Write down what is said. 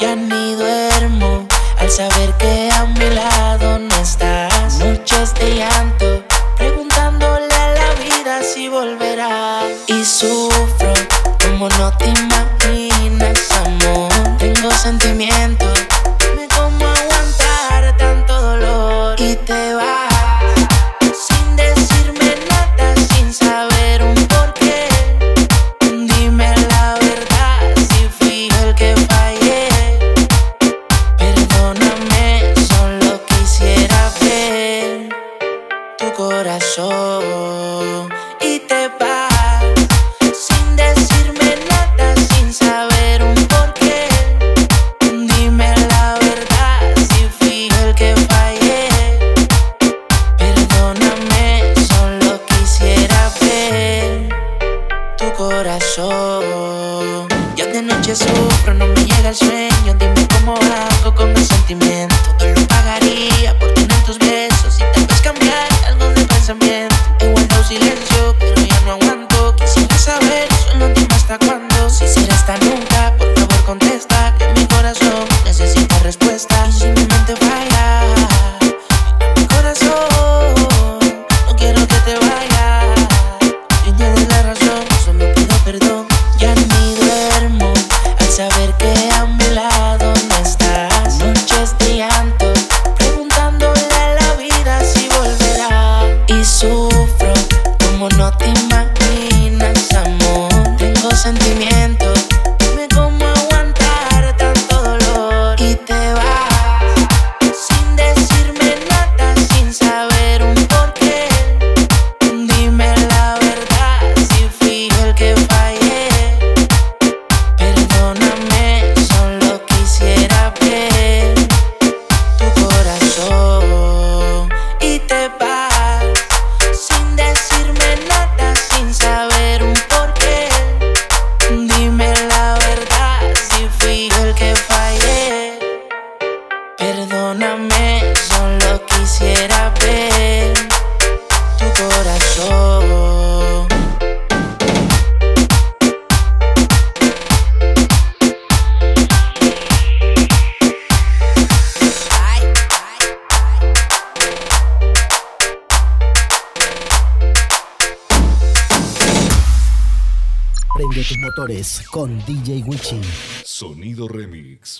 Ya ni duermo al saber que a mi lado no estás. Noches de llanto, preguntándole a la vida si volverás. Y sufro como no te corazón. Ya de noche sufro, no me llega el sueño. Dime cómo hago nunca, por favor contesta que mi corazón necesita respuesta. Y si mi falla, mi corazón, no quiero que te vayas. Y tienes la razón, solo pido perdón. Ya ni duermo al saber que a mi lado no estás. Noches de preguntándole a la vida si volverá. Y sufro como no te imaginas, amor. Tengo sentimientos, quisiera ver tu corazón. Prende tus motores con DJ Wichi. Sonido Remix.